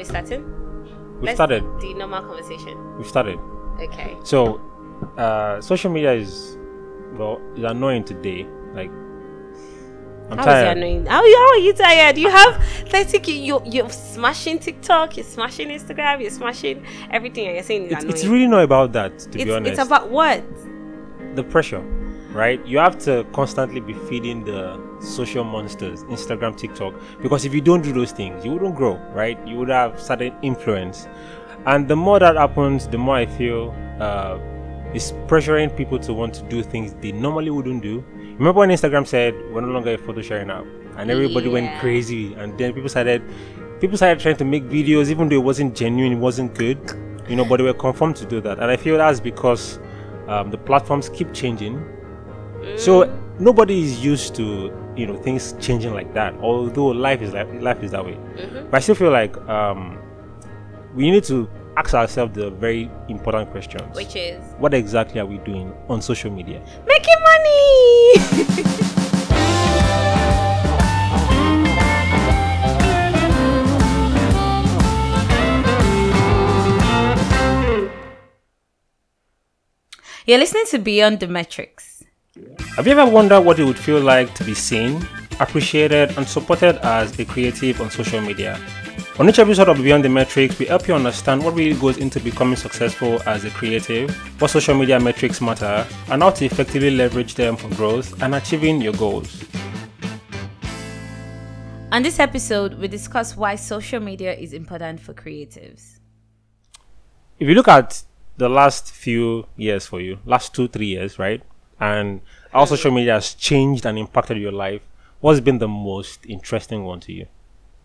we starting? We Let's started. The normal conversation. We started. Okay. So, uh, social media is well, is annoying today. Like, I'm How is tired. annoying? How, how are you tired? You have 30 ki- you you're smashing TikTok, you're smashing Instagram, you're smashing everything, and you're saying it's, It's, annoying. it's really not about that, to be honest. it's about what? the pressure, right? You have to constantly be feeding the social monsters, Instagram, TikTok, because if you don't do those things, you wouldn't grow, right? You would have certain influence, and the more that happens, the more I feel uh, it's pressuring people to want to do things they normally wouldn't do. Remember when Instagram said we're no longer a photo sharing app, and everybody went crazy, and then people started people started trying to make videos even though it wasn't genuine, it wasn't good, you know, but they were conformed to do that, and I feel that's because um, the platforms keep changing. So nobody is used to you know things changing like that. Although life is like life is that way, but I still feel like um, we need to ask ourselves the very important questions. Which is What exactly are we doing on social media? making money. You're listening to Beyond the Metrics. Have you ever wondered what it would feel like to be seen, appreciated, and supported as a creative on social media? On each episode of Beyond the Metrics, we help you understand what really goes into becoming successful as a creative, what social media metrics matter, and how to effectively leverage them for growth and achieving your goals. On this episode, we discuss why social media is important for creatives. If you look at the last few years for you, last two, three years, right? And how social media has changed and impacted your life, what's been the most interesting one to you?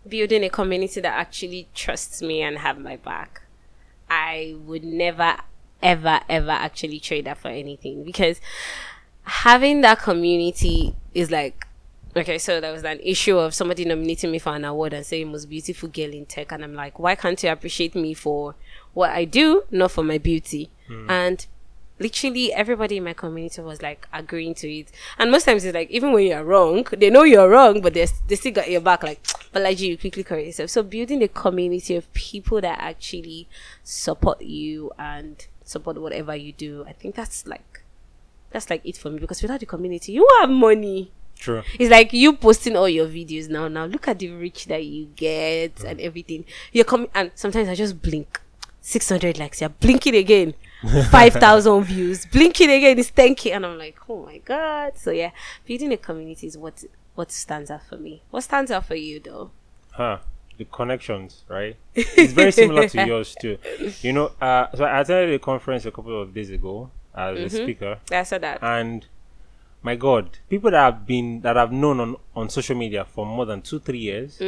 building a community that actually trusts me and have my back. I would never, ever, ever actually trade that for anything because having that community is like, okay, so there was an issue of somebody nominating me for an award and saying most beautiful girl in tech, and I'm like, why can't you appreciate me for what I do, not for my beauty? Hmm. And literally everybody in my community was like agreeing to it. And most times it's like even when you're wrong, they know you're wrong, but they they still got your back. Like, but like you quickly correct yourself. So building a community of people that actually support you and support whatever you do, I think that's like that's like it for me because without the community, you have money. True. It's like you posting all your videos now. Now look at the reach that you get and everything. You're coming, and sometimes I just blink. 600 likes, yeah, blinking again. 5,000 views, blinking again is 10k. And I'm like, oh my god. So, yeah, building a community is what what stands out for me. What stands out for you, though? Huh. The connections, right? It's very similar to yours too. You know, uh, so I attended a conference a couple of days ago as a speaker, I saw that. and my God, people that have been that I've known on on social media for more than two, three years,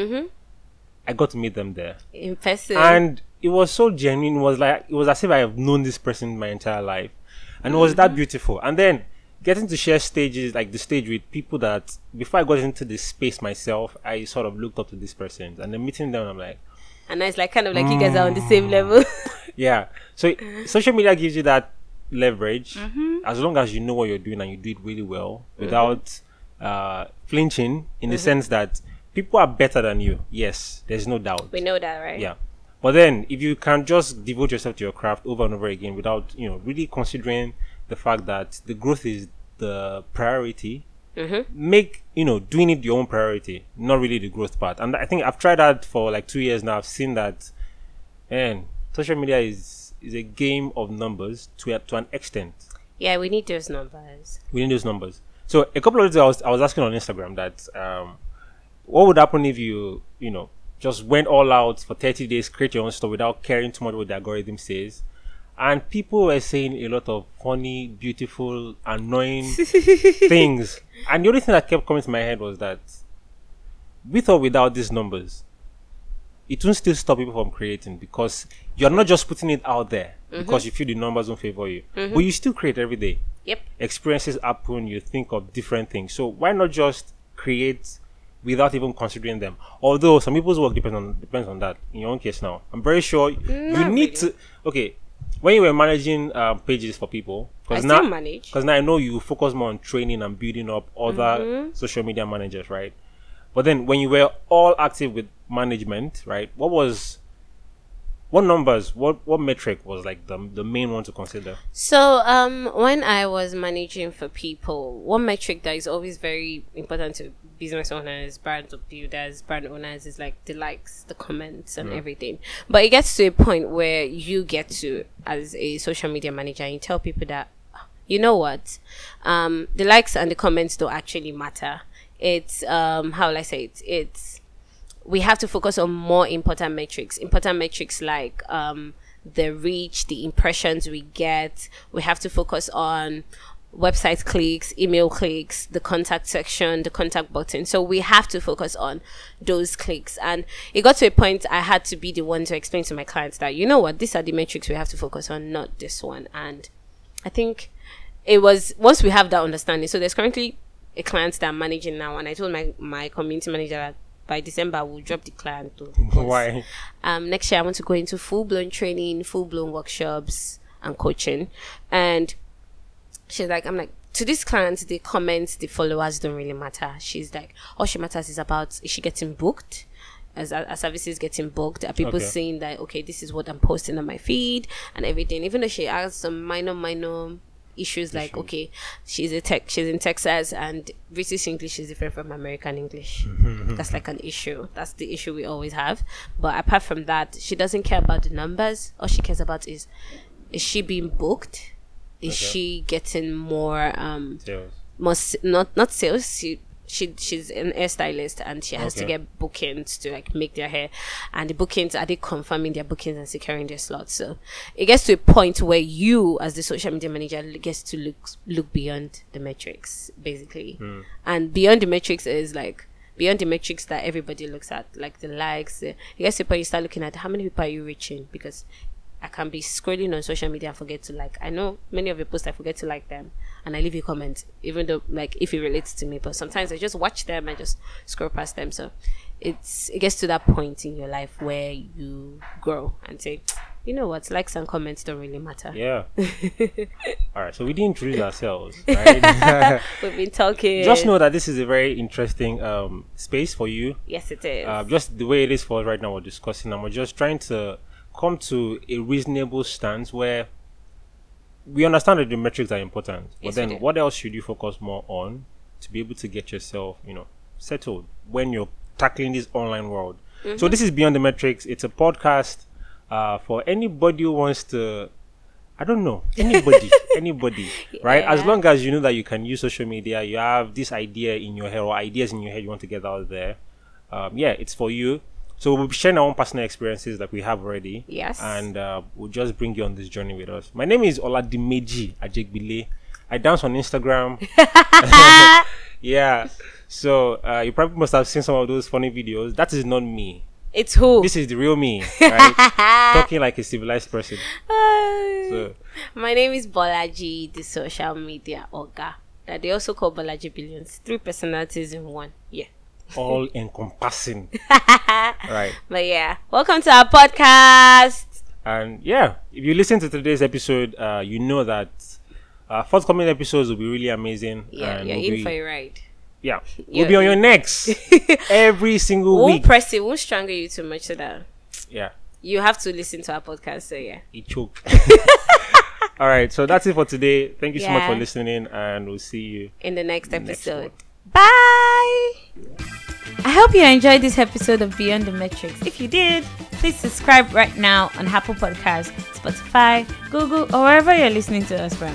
I got to meet them there, in person. and it was so genuine. It was like it was as if I have known this person my entire life, and it was that mm-hmm. beautiful. And then getting to share stages like the stage with people that before I got into this space myself, I sort of looked up to this person, and then meeting them, I'm like. and it's like kind of like you guys are on the same mm. level. Yeah. So social media gives you that leverage mm-hmm. as long as you know what you're doing and you do it really well mm-hmm. without uh, flinching in the sense that people are better than you. Yes, there's no doubt. we know that, right? Yeah. But then if you can just devote yourself to your craft over and over again without, you know, really considering the fact that the growth is the priority, make, you know, doing it your own priority, not really the growth part. And I think I've tried that for like two years now. I've seen that and social media is is a game of numbers to a, to an extent. Yeah, we need those numbers. We need those numbers. So a couple of days ago, I was, I was asking on Instagram that um, what would happen if you you know just went all out for 30 days, create your own store without caring too much what the algorithm says. And people were saying a lot of funny, beautiful, annoying things. And the only thing that kept coming to my head was that with or without these numbers, it won't still stop people from creating because you're not just putting it out there mm-hmm. because you feel the numbers don't favor you, mm-hmm. but you still create every day. Yep. Experiences happen, you think of different things. So why not just create without even considering them? Although some people's work depends on depends on that. In your own case now, I'm very sure you need really. to. Okay, when you were managing um, pages for people, because now manage. because now I know you focus more on training and building up other Mm-hmm. social media managers, right? But then when you were all active with management, right? What was what numbers? What what metric was like the the main one to consider? So, um, when I was managing for people, one metric that is always very important to business owners, brand builders, brand owners is like the likes, the comments, and everything. But it gets to a point where you get to, as a social media manager, and you tell people that, you know what, um, the likes and the comments don't actually matter. It's um, how will I say it? It's we have to focus on more important metrics. Important metrics like um, the reach, the impressions we get. We have to focus on website clicks, email clicks, the contact section, the contact button. So we have to focus on those clicks. And it got to a point I had to be the one to explain to my clients that, you know what, these are the metrics we have to focus on, not this one. And I think it was once we have that understanding. So there's currently a client that I'm managing now, and I told my my community manager that by December we'll drop the client. To, Why? Um, next year I want to go into full blown training, full blown workshops and coaching, and she's like, I'm like. To this client, the comments, the followers don't really matter. She's like, all she matters is about is she getting booked, as our services getting booked are people Okay. seeing that okay this is what i'm posting on my feed and everything even though she has some minor minor issues like okay she's a tech she's in texas and british english is different from american english. That's like an issue. That's the issue we always have. But apart from that she doesn't care about the numbers. All she cares about is is she being booked? Is Okay. she getting more um Sales. most not not sales. She she she's an hairstylist and she has to get bookings to like make their hair. And the bookings are they confirming their bookings and securing their slots? So it gets to a point where you as the social media manager gets to look look beyond the metrics basically. Hmm. And beyond the metrics is like beyond the metrics that everybody looks at like the likes gets to a point you start looking at how many people are you reaching? Because I can be scrolling on social media and forget to like. I know many of your posts I forget to like them, and I leave you comment, even though like if it relates to me. But sometimes I just watch them and just scroll past them. So it's it gets to that point in your life where you grow and say, you know what, likes and comments don't really matter. Yeah. All right. So we didn't introduce ourselves, right? We've been talking. just know that this is a very interesting um, space for you. yes, it is. Uh, just the way it is for us right now, we're discussing, and we're just trying to come to a reasonable stance where we understand that the metrics are important, but Yes, then what else should you focus more on to be able to get yourself, you know, settled when you're tackling this online world? Mm-hmm. So this is beyond the metrics. It's a podcast uh, for anybody who wants to. I don't know anybody, anybody, right? As long as you know that you can use social media, you have this idea in your head or ideas in your head you want to get out there. Um, yeah, it's for you. So we'll be sharing our own personal experiences that we have already. Yes. And uh, we'll just bring you on this journey with us. My name is Oladimeji Ajegbile. I dance on Instagram. yeah. So uh, you probably must have seen some of those funny videos. That is not me. it's who? This is the real me, right? Talking like a civilized person. So My name is Bolaji, the social media Oga. That they also call Bolaji Billions. Three personalities in one. Yeah. All encompassing. right. But yeah, welcome to our podcast. And yeah, if you listen to today's episode, uh, you know that uh, forthcoming episodes will be really amazing. Yeah, you're we'll in be, for a ride. Yeah, we'll be on your necks every single Won't week. press it, won't strangle you too much so that Yeah, you have to listen to our podcast. So yeah. it choked. All right, so that's it for today. Thank you so much for listening, and we'll see you. In the next Next episode. one. Bye. I hope you enjoyed this episode of Beyond the Metrics. If you did, please subscribe right now on Apple Podcasts, Spotify, Google, or wherever you're listening to us from.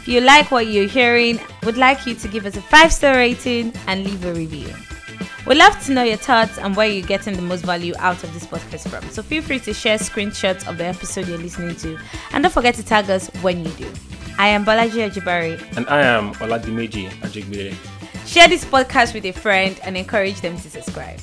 If you like what you're hearing, would like you to give us a five star rating and leave a review. We'd love to know your thoughts and where you're getting the most value out of this podcast from. So feel free to share screenshots of the episode you're listening to, and don't forget to tag us when you do. I am Bolaji Ajibari. And I am Oladimeji Ajegbile. Share this podcast with a friend and encourage them to subscribe.